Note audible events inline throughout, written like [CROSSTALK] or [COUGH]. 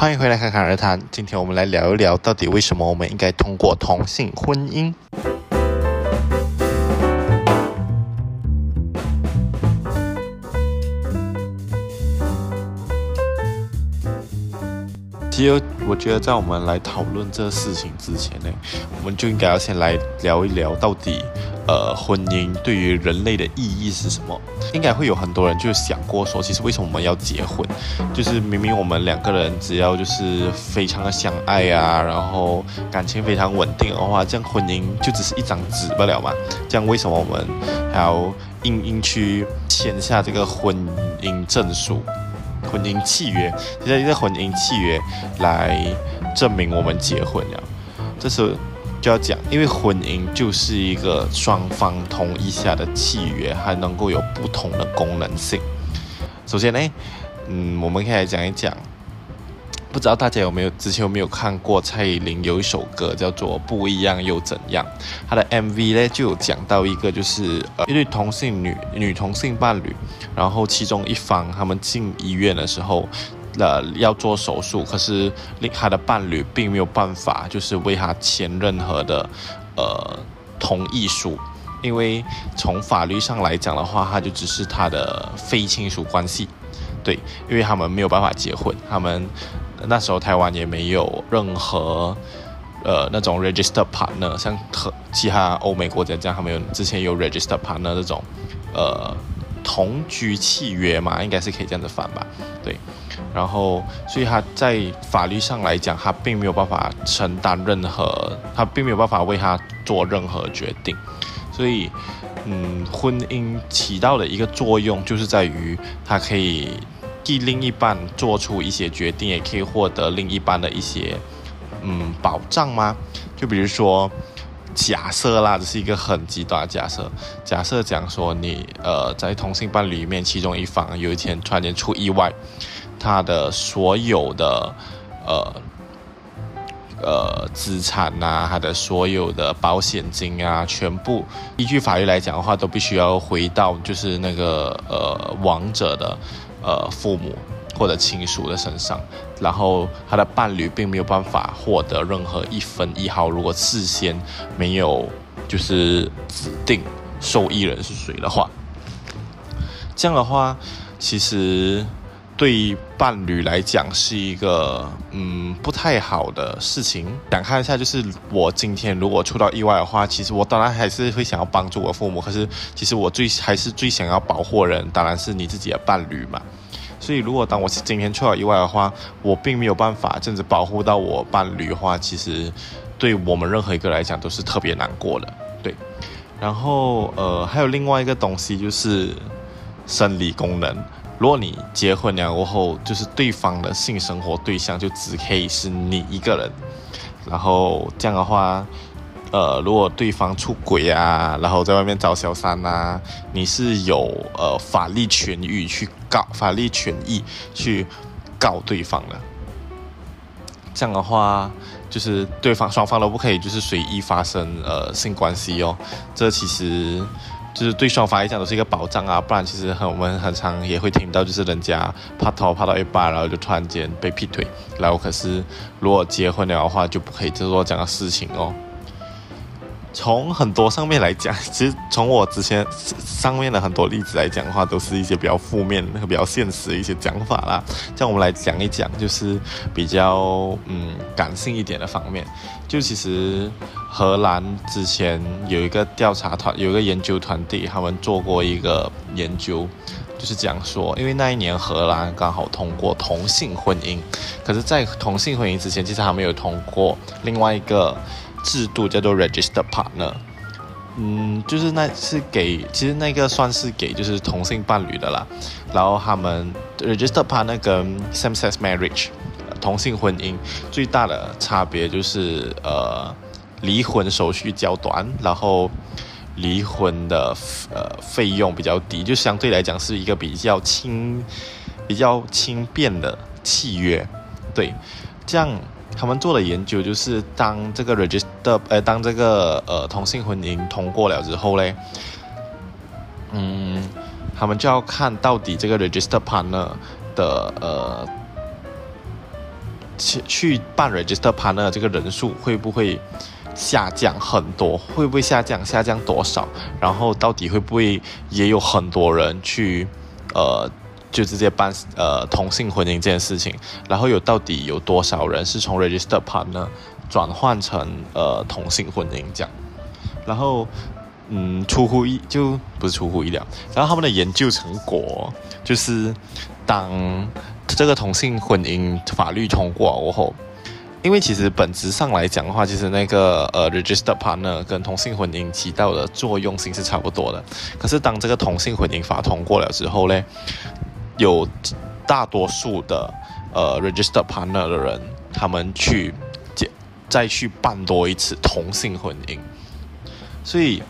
欢迎回来侃侃而谈。今天我们来聊一聊，到底为什么我们应该通过同性婚姻？其实，我觉得在我们来讨论这事情之前呢，我们就应该要先来聊一聊，到底呃，婚姻对于人类的意义是什么？应该会有很多人就想过说，其实为什么我们要结婚？就是明明我们两个人只要就是非常的相爱啊，然后感情非常稳定的话，这样婚姻就只是一张纸不了嘛？这样为什么我们还要硬硬去签下这个婚姻证书？婚姻契约，现在一个婚姻契约来证明我们结婚了。这时候就要讲，因为婚姻就是一个双方同意下的契约，还能够有不同的功能性。首先呢，嗯，我们可以来讲一讲。不知道大家有没有之前有没有看过蔡依林有一首歌叫做《不一样又怎样》，她的 MV 呢就有讲到一个就是呃一对同性女女同性伴侣，然后其中一方他们进医院的时候，呃要做手术，可是另他的伴侣并没有办法就是为他签任何的呃同意书，因为从法律上来讲的话，他就只是他的非亲属关系，对，因为他们没有办法结婚，他们。那时候台湾也没有任何，呃，那种 register partner，像和其他欧美国家这样，他们有之前有 register partner 这种，呃，同居契约嘛，应该是可以这样子翻吧，对。然后，所以他在法律上来讲，他并没有办法承担任何，他并没有办法为他做任何决定。所以，嗯，婚姻起到的一个作用，就是在于他可以。替另一半做出一些决定，也可以获得另一半的一些嗯保障吗？就比如说，假设啦，这是一个很极端的假设。假设讲说你呃在同性伴侣里面，其中一方有一天突然间出意外，他的所有的呃呃资产呐、啊，他的所有的保险金啊，全部依据法律来讲的话，都必须要回到就是那个呃亡者的。呃，父母或者亲属的身上，然后他的伴侣并没有办法获得任何一分一毫。如果事先没有就是指定受益人是谁的话，这样的话，其实对于伴侣来讲是一个嗯不太好的事情。想看一下，就是我今天如果出到意外的话，其实我当然还是会想要帮助我父母。可是，其实我最还是最想要保护人，当然是你自己的伴侣嘛。所以，如果当我是今天出了意外的话，我并没有办法这样子保护到我伴侣的话，其实对我们任何一个来讲都是特别难过的。对，然后呃，还有另外一个东西就是生理功能。如果你结婚了过后，就是对方的性生活对象就只可以是你一个人，然后这样的话。呃，如果对方出轨啊，然后在外面找小三啊，你是有呃法律权益去告，法律权益去告对方的。这样的话，就是对方双方都不可以就是随意发生呃性关系哦。这其实就是对双方来讲都是一个保障啊，不然其实很我们很常也会听到就是人家拍头拍到一半，然后就突然间被劈腿，然后可是如果结婚了的话就不可以做这样的事情哦。从很多上面来讲，[LAUGHS] 其实从我之前上面的很多例子来讲的话，都是一些比较负面、那个比较现实的一些讲法啦。这样我们来讲一讲，就是比较嗯感性一点的方面。就其实荷兰之前有一个调查团，有一个研究团队，他们做过一个研究，就是讲说，因为那一年荷兰刚好通过同性婚姻，可是，在同性婚姻之前，其实还没有通过另外一个。制度叫做 Register partner，嗯，就是那是给，其实那个算是给就是同性伴侣的啦。然后他们 Register partner 跟 same-sex marriage 同性婚姻最大的差别就是呃离婚手续较短，然后离婚的呃费用比较低，就相对来讲是一个比较轻比较轻便的契约，对，这样。他们做的研究就是，当这个 register 呃，当这个呃同性婚姻通过了之后嘞，嗯，他们就要看到底这个 register partner 的呃去去办 register partner 这个人数会不会下降很多？会不会下降？下降多少？然后到底会不会也有很多人去呃就直接办呃同性婚姻这件事情？然后有到底有多少人是从 register partner 转换成呃同性婚姻这样？然后。嗯，出乎意就不是出乎意料。然后他们的研究成果就是，当这个同性婚姻法律通过过后，因为其实本质上来讲的话，其实那个呃 register partner 跟同性婚姻起到的作用性是差不多的。可是当这个同性婚姻法通过了之后呢，有大多数的呃，register partner 的人，他们去再去办多一次同性婚姻，所以。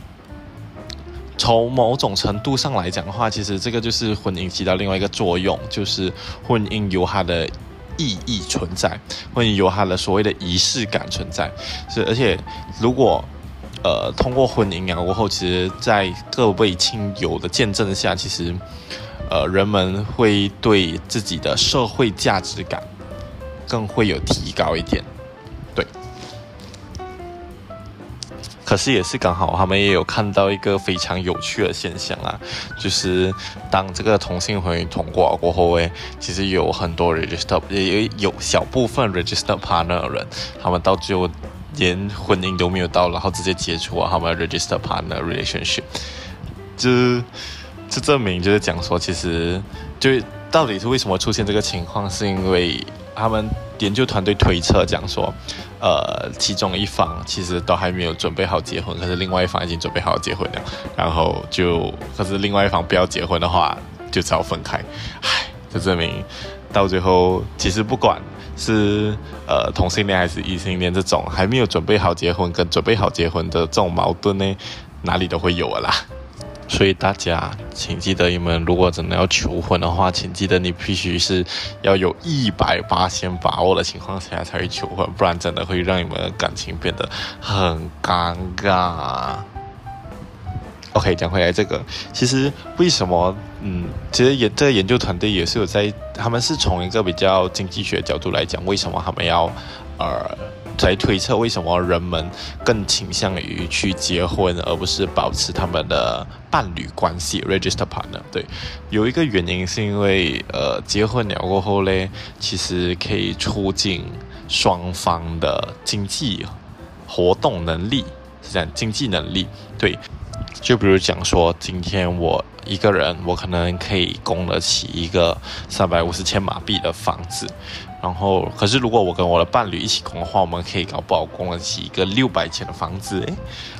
从某种程度上来讲的话，其实这个就是婚姻起到另外一个作用，就是婚姻有它的意义存在，婚姻有它的所谓的仪式感存在。是，而且如果呃通过婚姻啊过后，其实，在各位亲友的见证下，其实呃人们会对自己的社会价值感更会有提高一点。对可是也是刚好，他们也有看到一个非常有趣的现象啊，就是当这个同性婚姻通过过后，诶，其实有很多 register 也有小部分 register partner 的人，他们到最后连婚姻都没有到，然后直接解除了他们 register partner relationship，就就证明就是讲说，其实就到底是为什么出现这个情况，是因为他们研究团队推测讲说。呃，其中一方其实都还没有准备好结婚，可是另外一方已经准备好结婚了，然后就，可是另外一方不要结婚的话，就只好分开。唉，就证明到最后，其实不管是呃同性恋还是异性恋，这种还没有准备好结婚跟准备好结婚的这种矛盾呢，哪里都会有啦。所以大家请记得，你们如果真的要求婚的话，请记得你必须是要有一百八千把握的情况下才会求婚，不然真的会让你们的感情变得很尴尬。OK，讲回来这个，其实为什么？嗯，其实研这个研究团队也是有在，他们是从一个比较经济学角度来讲，为什么他们要呃。才推测为什么人们更倾向于去结婚，而不是保持他们的伴侣关系 （register partner）。对，有一个原因是因为，呃，结婚了过后嘞，其实可以促进双方的经济活动能力，是这样，经济能力。对，就比如讲说，今天我一个人，我可能可以供得起一个三百五十千马币的房子。然后，可是如果我跟我的伴侣一起供的话，我们可以搞不好供得起一个六百千的房子，诶，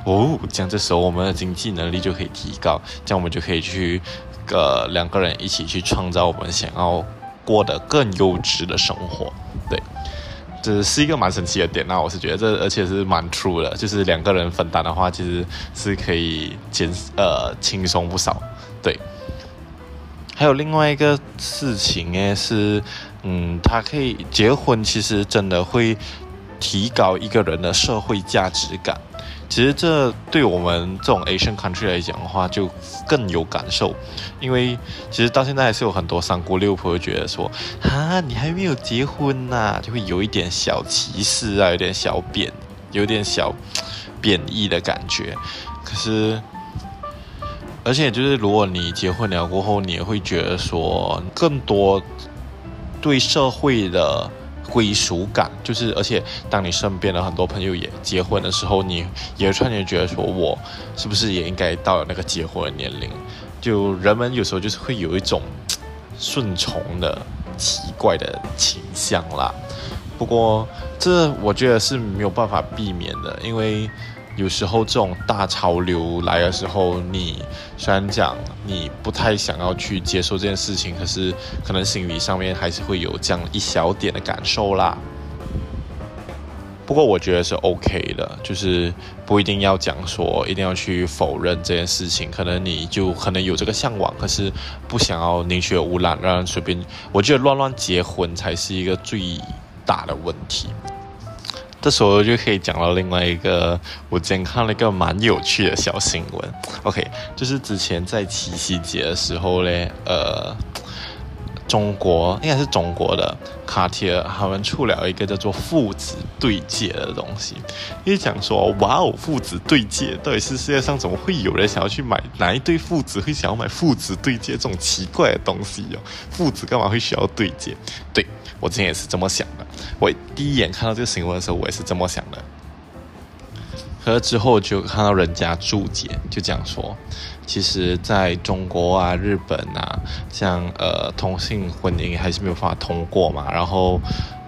哦，这样这时候我们的经济能力就可以提高，这样我们就可以去，呃，两个人一起去创造我们想要过得更优质的生活，对，这是一个蛮神奇的点，那我是觉得这而且是蛮 true 的，就是两个人分担的话，其实是可以减呃轻松不少，对。还有另外一个事情呢，是，嗯，他可以结婚，其实真的会提高一个人的社会价值感。其实这对我们这种 Asian country 来讲的话，就更有感受。因为其实到现在还是有很多三姑六婆觉得说，啊，你还没有结婚呐、就会有一点小歧视啊，有点小贬，有点小贬义的感觉。可是。而且就是，如果你结婚了过后，你也会觉得说更多对社会的归属感。就是，而且当你身边的很多朋友也结婚的时候，你也突然觉得说，我是不是也应该到了那个结婚的年龄？就人们有时候就是会有一种顺从的奇怪的倾向啦。不过，这我觉得是没有办法避免的，因为。有时候这种大潮流来的时候，你虽然讲你不太想要去接受这件事情，可是可能心理上面还是会有这样一小点的感受啦。不过我觉得是 OK 的，就是不一定要讲说一定要去否认这件事情，可能你就可能有这个向往，可是不想要宁缺毋滥，让人随便。我觉得乱乱结婚才是一个最大的问题。这时候就可以讲到另外一个，我今天看了一个蛮有趣的小新闻。OK，就是之前在七夕节的时候嘞，呃，中国应该是中国的卡地亚，他们出了一个叫做父子对戒的东西。一讲说，哇哦，父子对戒，到底是世界上怎么会有人想要去买？哪一对父子会想要买父子对戒这种奇怪的东西哦？父子干嘛会需要对戒？对，我之前也是这么想的。我第一眼看到这个新闻的时候，我也是这么想的。可是之后就看到人家注解，就这样说。其实，在中国啊、日本啊，像呃同性婚姻还是没有办法通过嘛。然后，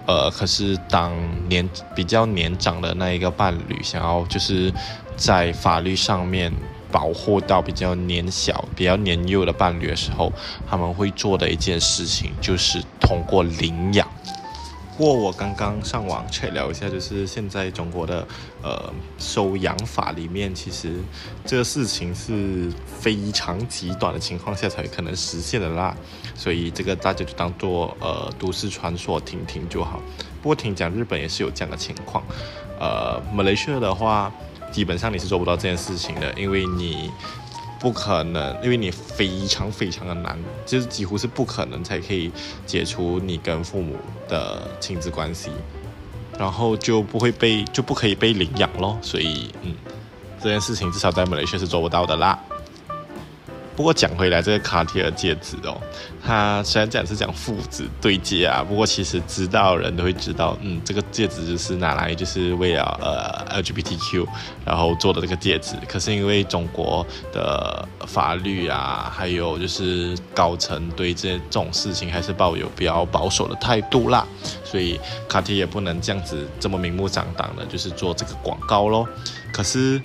呃，可是当年比较年长的那一个伴侣想要就是在法律上面保护到比较年小、比较年幼的伴侣的时候，他们会做的一件事情就是通过领养。不过我刚刚上网 check 了一下，就是现在中国的呃收养法里面，其实这个事情是非常极短的情况下才可能实现的啦。所以这个大家就当做呃都市传说听听就好。不过听讲日本也是有这样的情况，呃，马来西亚的话，基本上你是做不到这件事情的，因为你。不可能，因为你非常非常的难，就是几乎是不可能才可以解除你跟父母的亲子关系，然后就不会被就不可以被领养咯。所以，嗯，这件事情至少在马来西亚是做不到的啦。不过讲回来，这个卡地亚戒指哦，它虽然讲是讲父子对戒啊，不过其实知道人都会知道，嗯，这个戒指就是拿来就是为了呃 LGBTQ 然后做的这个戒指。可是因为中国的法律啊，还有就是高层对这这种事情还是抱有比较保守的态度啦，所以卡地亚也不能这样子这么明目张胆的，就是做这个广告咯。可是。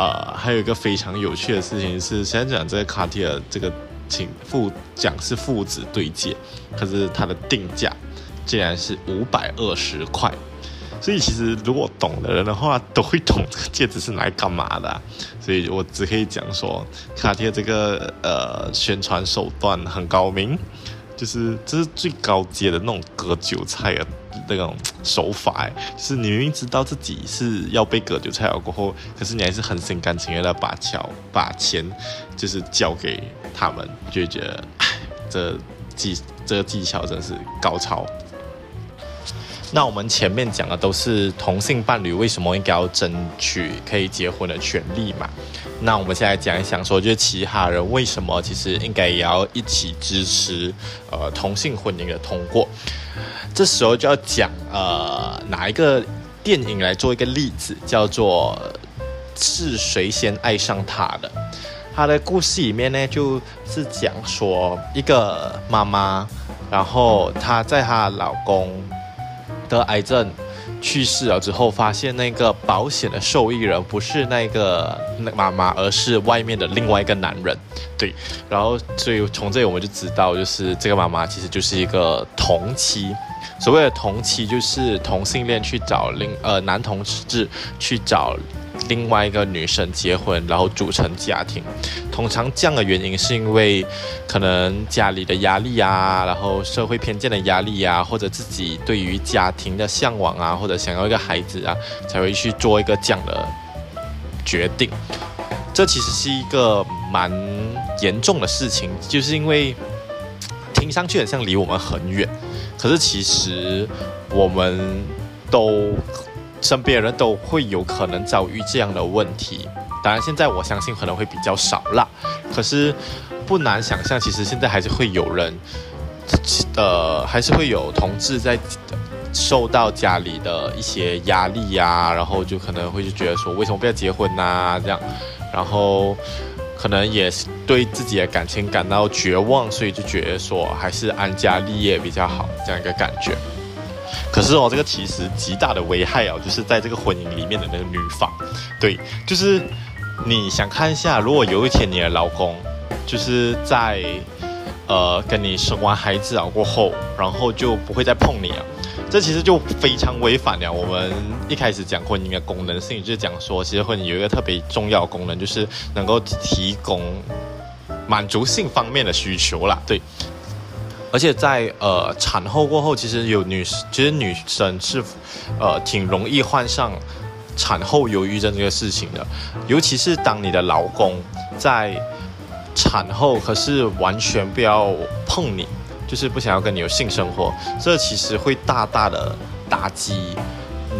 呃，还有一个非常有趣的事情是，现在讲这个卡蒂尔这个请父讲是父子对戒，可是它的定价竟然是五百二十块，所以其实如果懂的人的话，都会懂这个戒指是拿来干嘛的。所以我只可以讲说，卡地亚这个呃宣传手段很高明。就是这是最高阶的那种割韭菜的那种手法，哎，就是你明明知道自己是要被割韭菜了过后，可是你还是很心甘情愿的把钱把钱就是交给他们，就觉得哎，这技这个技巧真是高超。那我们前面讲的都是同性伴侣为什么应该要争取可以结婚的权利嘛？那我们现在讲一讲说，就是其他人为什么其实应该也要一起支持呃同性婚姻的通过？这时候就要讲呃哪一个电影来做一个例子，叫做是谁先爱上他的？他的故事里面呢，就是讲说一个妈妈，然后她在她老公。得癌症去世了之后，发现那个保险的受益人不是那个那妈妈，而是外面的另外一个男人。对，然后所以从这里我们就知道，就是这个妈妈其实就是一个同妻。所谓的同妻，就是同性恋去找另呃男同志去找。另外一个女生结婚，然后组成家庭，通常这样的原因是因为可能家里的压力啊，然后社会偏见的压力啊，或者自己对于家庭的向往啊，或者想要一个孩子啊，才会去做一个这样的决定。这其实是一个蛮严重的事情，就是因为听上去很像离我们很远，可是其实我们都。身边人都会有可能遭遇这样的问题，当然现在我相信可能会比较少啦。可是不难想象，其实现在还是会有人，呃，还是会有同志在受到家里的一些压力呀、然后就可能会就觉得说，为什么不要结婚呐、这样，然后可能也是对自己的感情感到绝望，所以就觉得说，还是安家立业比较好，这样一个感觉。可是哦，这个其实极大的危害哦，就是在这个婚姻里面的那个女方，对，就是你想看一下，如果有一天你的老公就是在呃跟你生完孩子啊过后，然后就不会再碰你啊，这其实就非常违反了我们一开始讲婚姻的功能性，就是讲说，其实婚姻有一个特别重要的功能，就是能够提供满足性方面的需求啦，对。而且在呃产后过后，其实有女，其实女生是，呃挺容易患上产后忧郁症这个事情的，尤其是当你的老公在产后可是完全不要碰你，就是不想要跟你有性生活，这其实会大大的打击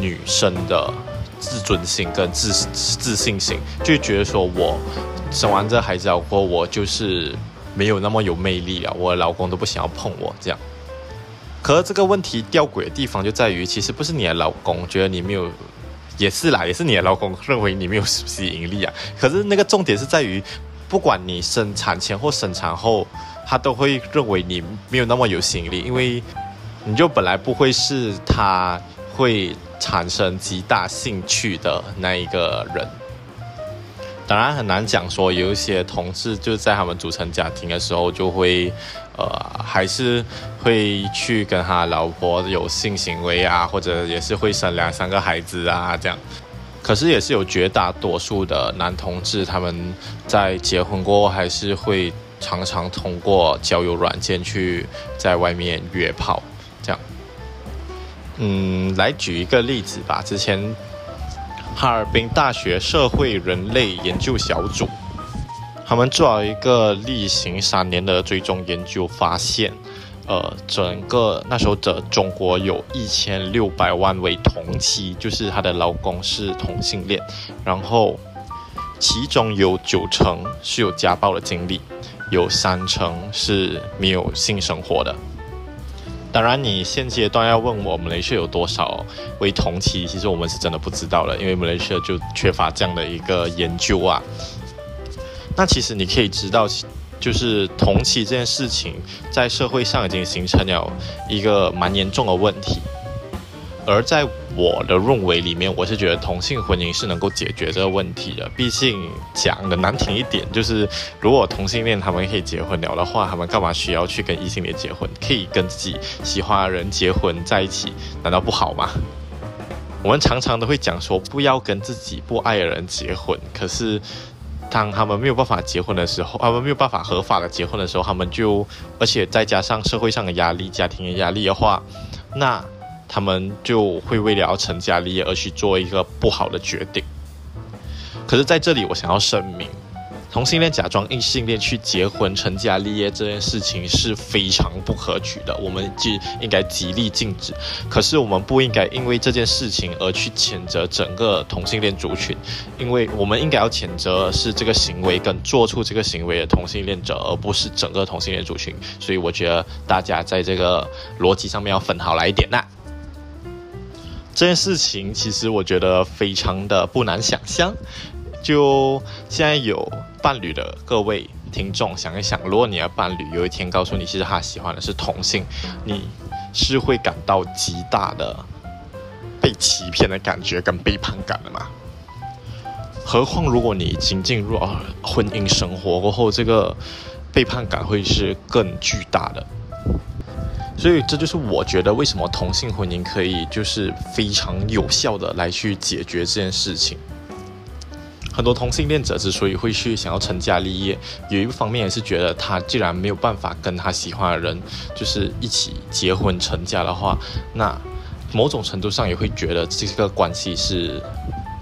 女生的自尊心跟自自信心，就觉得说我生完这孩子过后，我就是没有那么有魅力了，我老公都不想要碰我这样。可是这个问题吊诡的地方就在于，其实不是你的老公觉得你没有，也是啦，也是你的老公认为你没有吸引力啊。可是那个重点是在于，不管你生产前或生产后，他都会认为你没有那么有吸引力，因为你就本来不会是他会产生极大兴趣的那一个人。当然很难讲说，有一些同志就在他们组成家庭的时候，就会呃还是会去跟他老婆有性行为啊，或者也是会生两三个孩子啊这样。可是也是有绝大多数的男同志，他们在结婚过后还是会常常通过交友软件去在外面约炮这样。嗯，来举一个例子吧，之前。哈尔滨大学社会人类研究小组，他们做了一个例行三年的追踪研究，发现，呃，整个那时候的中国有一千六百万位同妻，就是她的老公是同性恋，然后其中有九成是有家暴的经历，有三成是没有性生活的。当然，你现阶段要问我马来西亚有多少为同期，其实我们是真的不知道了，因为马来西亚就缺乏这样的一个研究啊。那其实你可以知道，就是同期这件事情在社会上已经形成了一个蛮严重的问题。而在我的认为里面，我是觉得同性婚姻是能够解决这个问题的。毕竟讲的难听一点，就是如果同性恋他们可以结婚了的话，他们干嘛需要去跟异性恋结婚？可以跟自己喜欢的人结婚在一起，难道不好吗？我们常常都会讲说，不要跟自己不爱的人结婚。可是当他们没有办法结婚的时候，他们没有办法合法的结婚的时候，他们就而且再加上社会上的压力、家庭的压力的话，那。他们就会为了要成家立业而去做一个不好的决定。可是，在这里我想要声明，同性恋假装异性恋去结婚、成家立业这件事情是非常不可取的，我们就应该极力禁止。可是，我们不应该因为这件事情而去谴责整个同性恋族群，因为我们应该要谴责是这个行为跟做出这个行为的同性恋者，而不是整个同性恋族群。所以，我觉得大家在这个逻辑上面要分好来一点呐。这件事情其实我觉得非常的不难想象。就现在有伴侣的各位听众，想一想，如果你的伴侣有一天告诉你，其实他喜欢的是同性，你是会感到极大的被欺骗的感觉跟背叛感的吗？何况如果你已经进入婚姻生活过后，这个背叛感会是更巨大的。所以这就是我觉得为什么同性婚姻可以就是非常有效的来去解决这件事情。很多同性恋者之所以会去想要成家立业，有一个方面也是觉得他既然没有办法跟他喜欢的人就是一起结婚成家的话，那某种程度上也会觉得这个关系是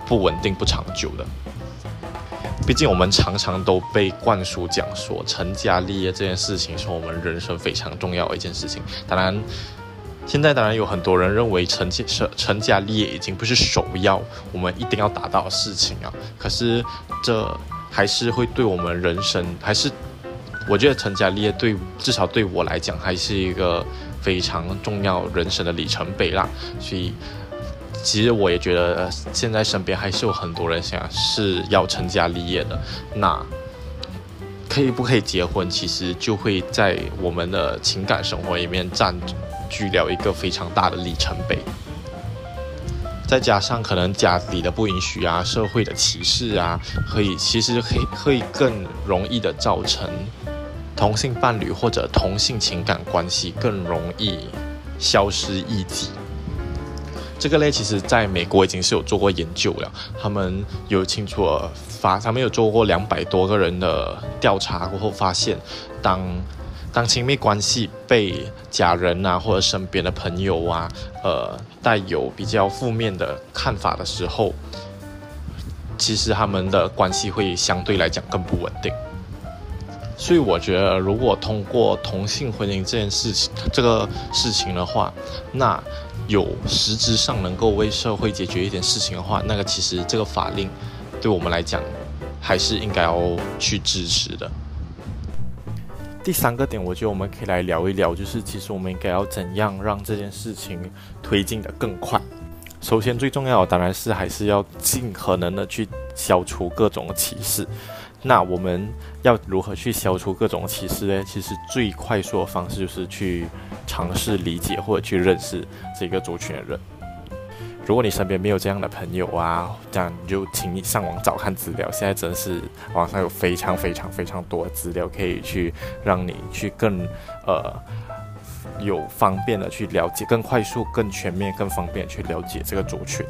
不稳定、不长久的。毕竟我们常常都被灌输讲说成家立业这件事情是我们人生非常重要的一件事情。当然，现在当然有很多人认为成家成家立业已经不是首要，我们一定要达到的事情啊。可是这还是会对我们人生，还是我觉得成家立业对至少对我来讲还是一个非常重要人生的里程碑啦。所以。其实我也觉得，现在身边还是有很多人想是要成家立业的。那可以不可以结婚，其实就会在我们的情感生活里面占据了一个非常大的里程碑。再加上可能家里的不允许啊，社会的歧视啊，可以其实可以会更容易的造成同性伴侣或者同性情感关系更容易消失异己。这个类其实在美国已经是有做过研究了，他们有清楚发，他们有做过两百多个人的调查过后发现，当当亲密关系被家人啊或者身边的朋友啊，呃带有比较负面的看法的时候，其实他们的关系会相对来讲更不稳定。所以我觉得，如果通过同性婚姻这件事情，这个事情的话，那有实质上能够为社会解决一点事情的话，那个其实这个法令对我们来讲，还是应该要去支持的。第三个点，我觉得我们可以来聊一聊，就是其实我们应该要怎样让这件事情推进得更快。首先，最重要的当然是还是要尽可能的去消除各种歧视。那我们要如何去消除各种歧视呢？其实最快速的方式就是去尝试理解或者去认识这个族群的人。如果你身边没有这样的朋友啊，这样你就请你上网找看资料。现在真是网上有非常非常非常多的资料，可以去让你去更呃有方便的去了解，更快速、更全面、更方便去了解这个族群。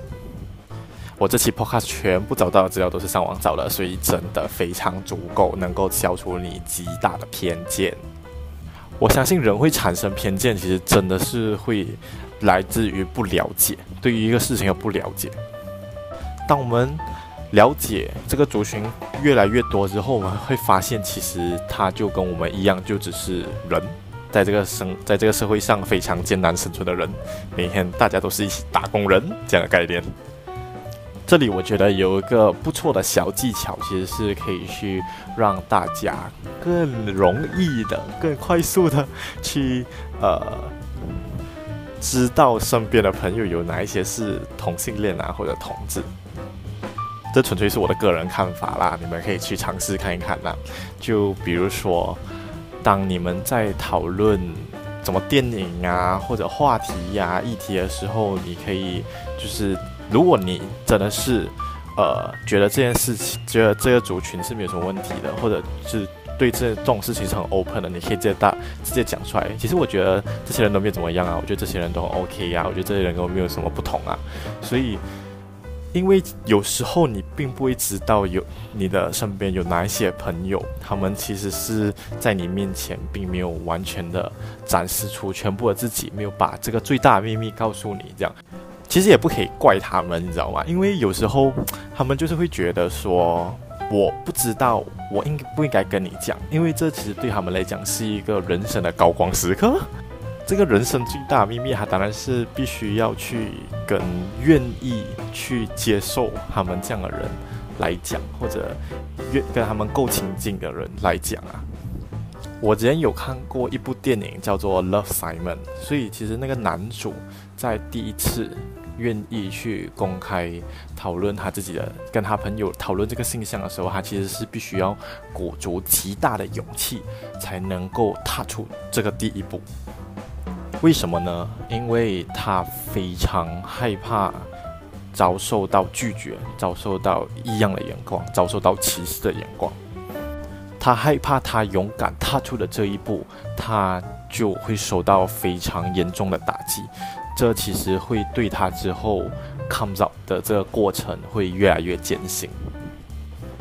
我这期 podcast 全部找到的资料都是上网找的，所以真的非常足够，能够消除你极大的偏见。我相信人会产生偏见，其实真的是会来自于不了解，对于一个事情的不了解。当我们了解这个族群越来越多之后，我们会发现，其实他就跟我们一样，就只是人，在这个生，在这个社会上非常艰难生存的人，每天大家都是一起打工人这样的概念。这里我觉得有一个不错的小技巧，其实是可以去让大家更容易的、更快速的去呃知道身边的朋友有哪一些是同性恋啊或者同志。这纯粹是我的个人看法啦，你们可以去尝试看一看啦。就比如说，当你们在讨论什么电影啊或者话题呀、议题的时候，你可以就是。如果你真的是，呃，觉得这件事情，觉得这个族群是没有什么问题的，或者是对这这种事情是很 open 的，你可以直接大直接讲出来。其实我觉得这些人都没怎么样啊，我觉得这些人都很 OK 呀、啊，我觉得这些人跟我没有什么不同啊。所以，因为有时候你并不会知道有你的身边有哪一些朋友，他们其实是在你面前并没有完全的展示出全部的自己，没有把这个最大的秘密告诉你，这样。其实也不可以怪他们，你知道吗？因为有时候他们就是会觉得说，我不知道，我应不应该跟你讲？因为这其实对他们来讲是一个人生的高光时刻。这个人生最大的秘密，他当然是必须要去跟愿意去接受他们这样的人来讲，或者愿跟他们够亲近的人来讲啊。我之前有看过一部电影叫做《Love Simon》，所以其实那个男主在第一次。愿意去公开讨论他自己的，跟他朋友讨论这个性向的时候，他其实是必须要鼓足极大的勇气，才能够踏出这个第一步。为什么呢？因为他非常害怕遭受到拒绝，遭受到异样的眼光，遭受到歧视的眼光。他害怕他勇敢踏出的这一步，他就会受到非常严重的打击。这其实会对他之后 come out 的这个过程会越来越艰辛，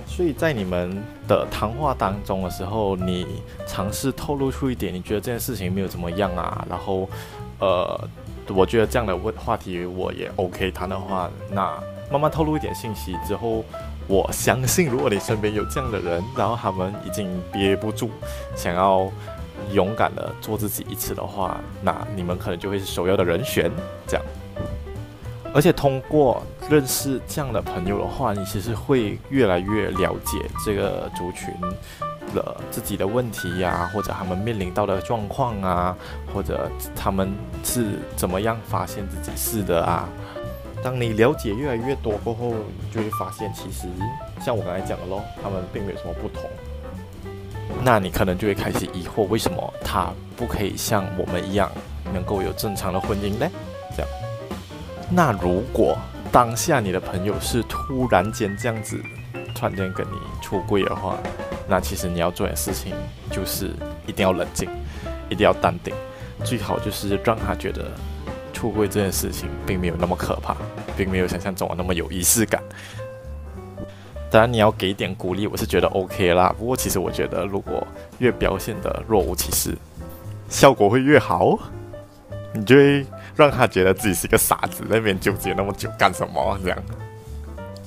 所以在你们的谈话当中的时候，你尝试透露出一点，你觉得这件事情没有怎么样啊，然后，呃，我觉得这样的问话题我也 OK 谈的话，那慢慢透露一点信息之后，我相信如果你身边有这样的人，然后他们已经憋不住，想要。勇敢的做自己一次的话，那你们可能就会是首要的人选。这样，而且通过认识这样的朋友的话，你其实会越来越了解这个族群的自己的问题呀、或者他们面临到的状况啊，或者他们是怎么样发现自己是的啊。当你了解越来越多过后，就会发现，其实像我刚才讲的咯，他们并没有什么不同。那你可能就会开始疑惑，为什么他不可以像我们一样，能够有正常的婚姻呢？这样，那如果当下你的朋友是突然间这样子，突然间跟你出柜的话，那其实你要做的事情就是一定要冷静，一定要淡定，最好就是让他觉得 [CLEARS THROAT] 出柜这件事情并没有那么可怕，并没有想象中的那么有仪式感。当然，你要给点鼓励，我是觉得 OK 啦。不过，其实我觉得，如果越表现得若无其事，效果会越好。你就会让他觉得自己是一个傻子，在那边纠结那么久干什么？这样。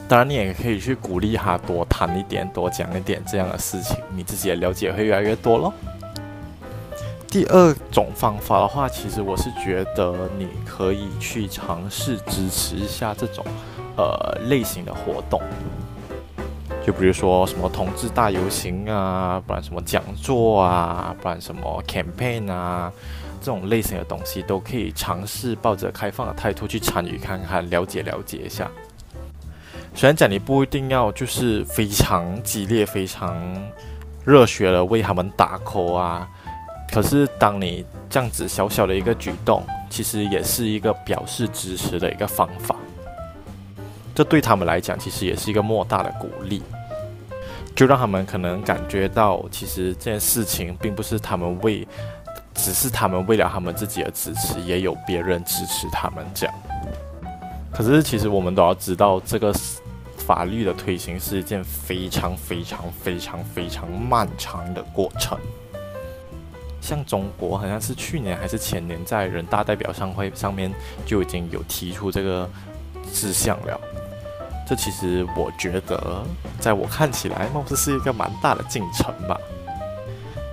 当然，你也可以去鼓励他多谈一点、多讲一点这样的事情，你自己的了解会越来越多咯。第二种方法的话，其实我是觉得你可以去尝试支持一下这种呃类型的活动，就比如说什么同志大游行啊，不然什么讲座啊，不然什么 campaign 啊，这种类型的东西都可以尝试抱着开放的态度去参与看看，了解了解一下。虽然讲你不一定要就是非常激烈、非常热血的为他们打 call 啊。可是，当你这样子小小的一个举动，其实也是一个表示支持的一个方法。这对他们来讲，其实也是一个莫大的鼓励，就让他们可能感觉到，其实这件事情并不是他们为，只是他们为了他们自己的支持，也有别人支持他们这样。可是，其实我们都要知道，这个法律的推行是一件非常非常非常非常漫长的过程。像中国好像是去年还是前年，在人大代表上会上面就已经有提出这个事项了。这其实我觉得，在我看起来，貌似是一个蛮大的进程吧。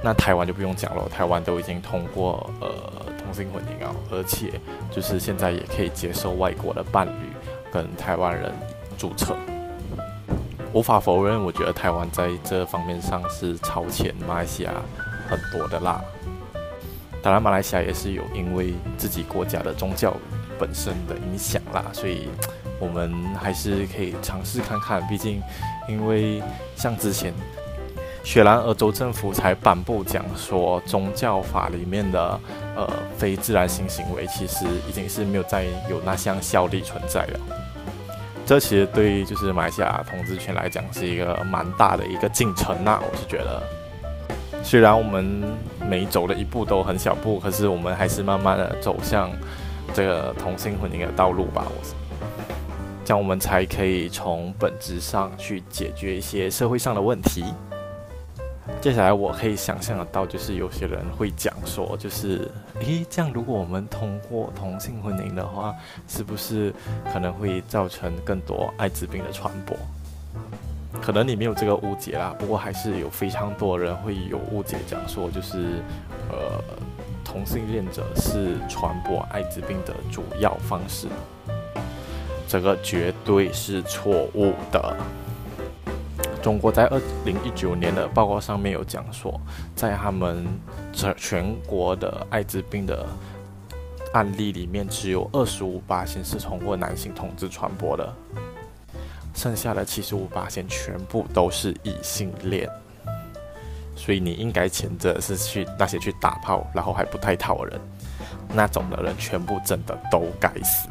那台湾就不用讲了，台湾都已经通过呃同性婚姻啊，而且就是现在也可以接受外国的伴侣跟台湾人注册。无法否认，我觉得台湾在这方面上是超前马来西亚很多的啦。当然，马来西亚也是有因为自己国家的宗教本身的影响啦，所以我们还是可以尝试看看。毕竟，因为像之前雪兰莪州政府才颁布讲说，宗教法里面的呃非自然性行为其实已经是没有再有那项效力存在了。这其实对于就是马来西亚统治权来讲是一个蛮大的一个进程呐，我是觉得。虽然我们每走的一步都很小步，可是我们还是慢慢的走向这个同性婚姻的道路吧。我这样我们才可以从本质上去解决一些社会上的问题。接下来我可以想象得到，就是有些人会讲说，就是诶，这样如果我们通过同性婚姻的话，是不是可能会造成更多艾滋病的传播？可能你没有这个误解啦，不过还是有非常多人会有误解，讲说就是，呃，同性恋者是传播艾滋病的主要方式，这个绝对是错误的。中国在二零一九年的报告上面有讲说，在他们全全国的艾滋病的案例里面，只有二十五巴仙是通过男性同志传播的。剩下的七十五八仙全部都是异性恋，所以你应该谴责是去那些去打炮然后还不太套人，那种的人全部真的都该死，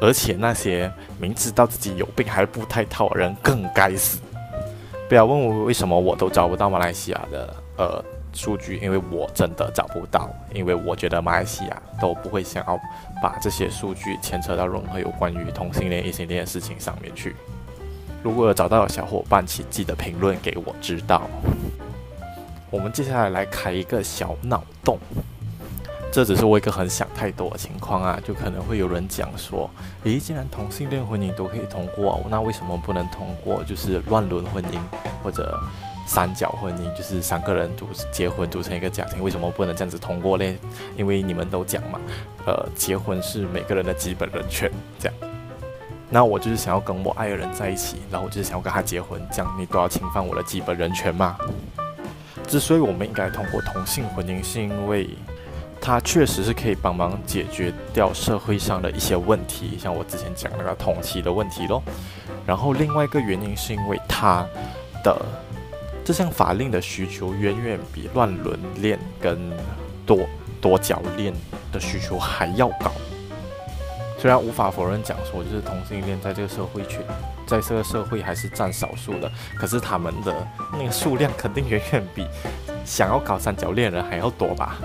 而且那些明知道自己有病还不太套人更该死。不要问我为什么我都找不到马来西亚的呃。数据，因为我真的找不到，因为我觉得马来西亚都不会想要把这些数据牵扯到任何有关于同性恋、异性恋的事情上面去。如果有找到的小伙伴，请记得评论给我知道。我们接下来来开一个小脑洞，这只是我一个很想太多的情况啊，就可能会有人讲说，诶，既然同性恋婚姻都可以通过，那为什么不能通过就是乱伦婚姻或者？三角婚姻就是三个人组结婚组成一个家庭，为什么不能这样子通过嘞？因为你们都讲嘛，呃，结婚是每个人的基本人权，这样。那我就是想要跟我爱的人在一起，然后我就是想要跟他结婚，这样你都要侵犯我的基本人权吗？之所以我们应该通过同性婚姻，是因为它确实是可以帮忙解决掉社会上的一些问题，像我之前讲那个同妻的问题咯。然后另外一个原因是因为它的。这项法令的需求远远比乱伦恋跟多多角恋的需求还要高。虽然无法否认讲说，就是同性恋在这个社会群，在这个社会还是占少数的，可是他们的那个数量肯定远远比想要搞三角恋人还要多吧。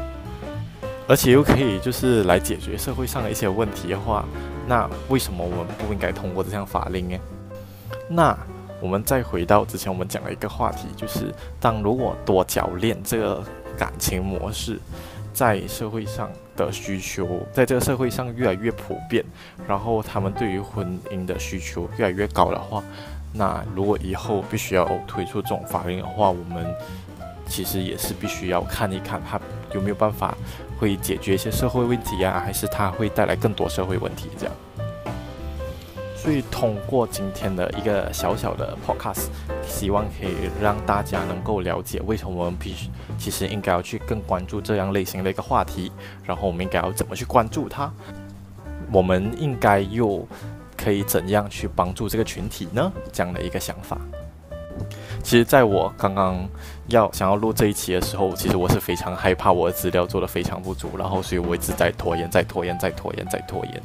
而且又可以就是来解决社会上的一些问题的话，那为什么我们不应该通过这项法令呢？那。我们再回到之前我们讲的一个话题，就是当如果多角恋这个感情模式在社会上的需求，在这个社会上越来越普遍，然后他们对于婚姻的需求越来越高的话，那如果以后必须要推出这种法令的话，我们其实也是必须要看一看它有没有办法会解决一些社会问题啊，还是它会带来更多社会问题这样。所以通过今天的一个小小的 podcast，希望可以让大家能够了解为什么我们必须其实应该要去更关注这样类型的一个话题，然后我们应该要怎么去关注它，我们应该又可以怎样去帮助这个群体呢？这样的一个想法。其实，在我刚刚要想要录这一期的时候，其实我是非常害怕我的资料做得非常不足，然后所以我一直在拖延，在拖延，在拖延，在拖延。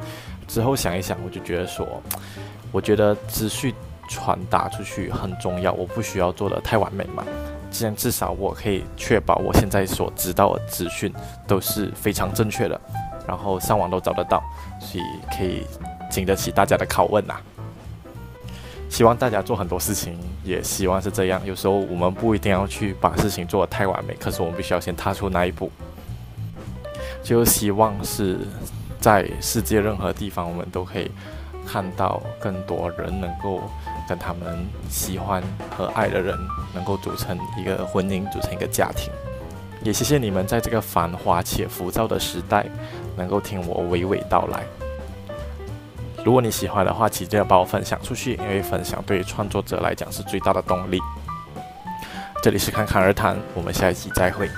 之后想一想，我就觉得说，[TSK] 我觉得资讯传达出去很重要，我不需要做得太完美嘛。既然至少我可以确保我现在所知道的资讯都是非常正确的，然后上网都找得到，所以可以经得起大家的拷问呐。希望大家做很多事情，也希望是这样。有时候我们不一定要去把事情做得太完美，可是我们必须要先踏出那一步。就希望是。在世界任何地方，我们都可以看到更多人能够跟他们喜欢和爱的人能够组成一个婚姻，组成一个家庭。也谢谢你们在这个繁华且浮躁的时代，能够听我娓娓道来。如果你喜欢的话，请记得把我分享出去，因为分享对于创作者来讲是最大的动力。这里是侃侃而谈，我们下一期再会。